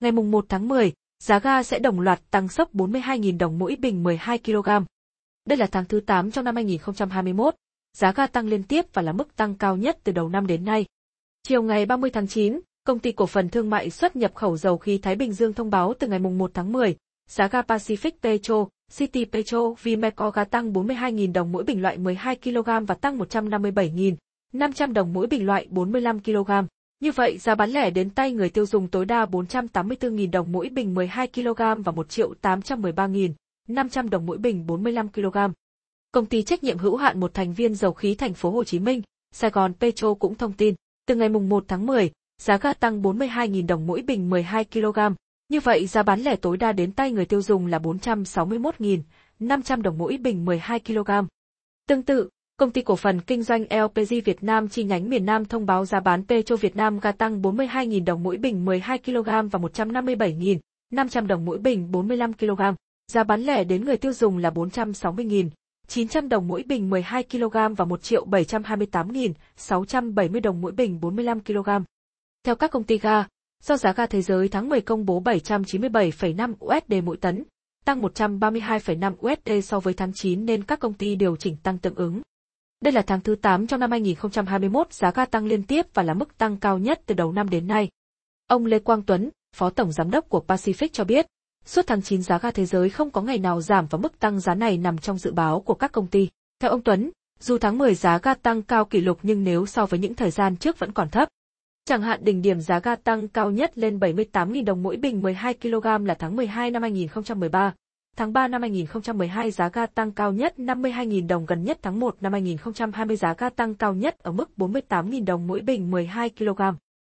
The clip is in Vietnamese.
Ngày mùng 1 tháng 10, giá ga sẽ đồng loạt tăng sốc 42.000 đồng mỗi bình 12 kg. Đây là tháng thứ 8 trong năm 2021, giá ga tăng liên tiếp và là mức tăng cao nhất từ đầu năm đến nay. Chiều ngày 30 tháng 9, Công ty cổ phần thương mại xuất nhập khẩu dầu khí Thái Bình Dương thông báo từ ngày 1 tháng 10, giá ga Pacific Petro, City Petro, Vimeco ga tăng 42.000 đồng mỗi bình loại 12 kg và tăng 157.500 đồng mỗi bình loại 45 kg. Như vậy, giá bán lẻ đến tay người tiêu dùng tối đa 484.000 đồng mỗi bình 12 kg và 1.813.500 đồng mỗi bình 45 kg. Công ty trách nhiệm hữu hạn một thành viên dầu khí thành phố Hồ Chí Minh, Sài Gòn Petro cũng thông tin, từ ngày 1 tháng 10, giá ga tăng 42.000 đồng mỗi bình 12 kg. Như vậy giá bán lẻ tối đa đến tay người tiêu dùng là 461.500 đồng mỗi bình 12 kg. Tương tự, Công ty cổ phần kinh doanh LPG Việt Nam chi nhánh miền Nam thông báo giá bán Petro Việt Nam ga tăng 42.000 đồng mỗi bình 12 kg và 157.500 đồng mỗi bình 45 kg. Giá bán lẻ đến người tiêu dùng là 460.900 đồng mỗi bình 12 kg và 1.728.670 đồng mỗi bình 45 kg. Theo các công ty ga, do giá ga thế giới tháng 10 công bố 797,5 USD mỗi tấn, tăng 132,5 USD so với tháng 9 nên các công ty điều chỉnh tăng tương ứng. Đây là tháng thứ 8 trong năm 2021 giá ga tăng liên tiếp và là mức tăng cao nhất từ đầu năm đến nay. Ông Lê Quang Tuấn, Phó Tổng Giám đốc của Pacific cho biết, suốt tháng 9 giá ga thế giới không có ngày nào giảm và mức tăng giá này nằm trong dự báo của các công ty. Theo ông Tuấn, dù tháng 10 giá ga tăng cao kỷ lục nhưng nếu so với những thời gian trước vẫn còn thấp. Chẳng hạn đỉnh điểm giá ga tăng cao nhất lên 78.000 đồng mỗi bình 12 kg là tháng 12 năm 2013. Tháng 3 năm 2012 giá ga tăng cao nhất 52.000 đồng gần nhất tháng 1 năm 2020 giá ga tăng cao nhất ở mức 48.000 đồng mỗi bình 12 kg.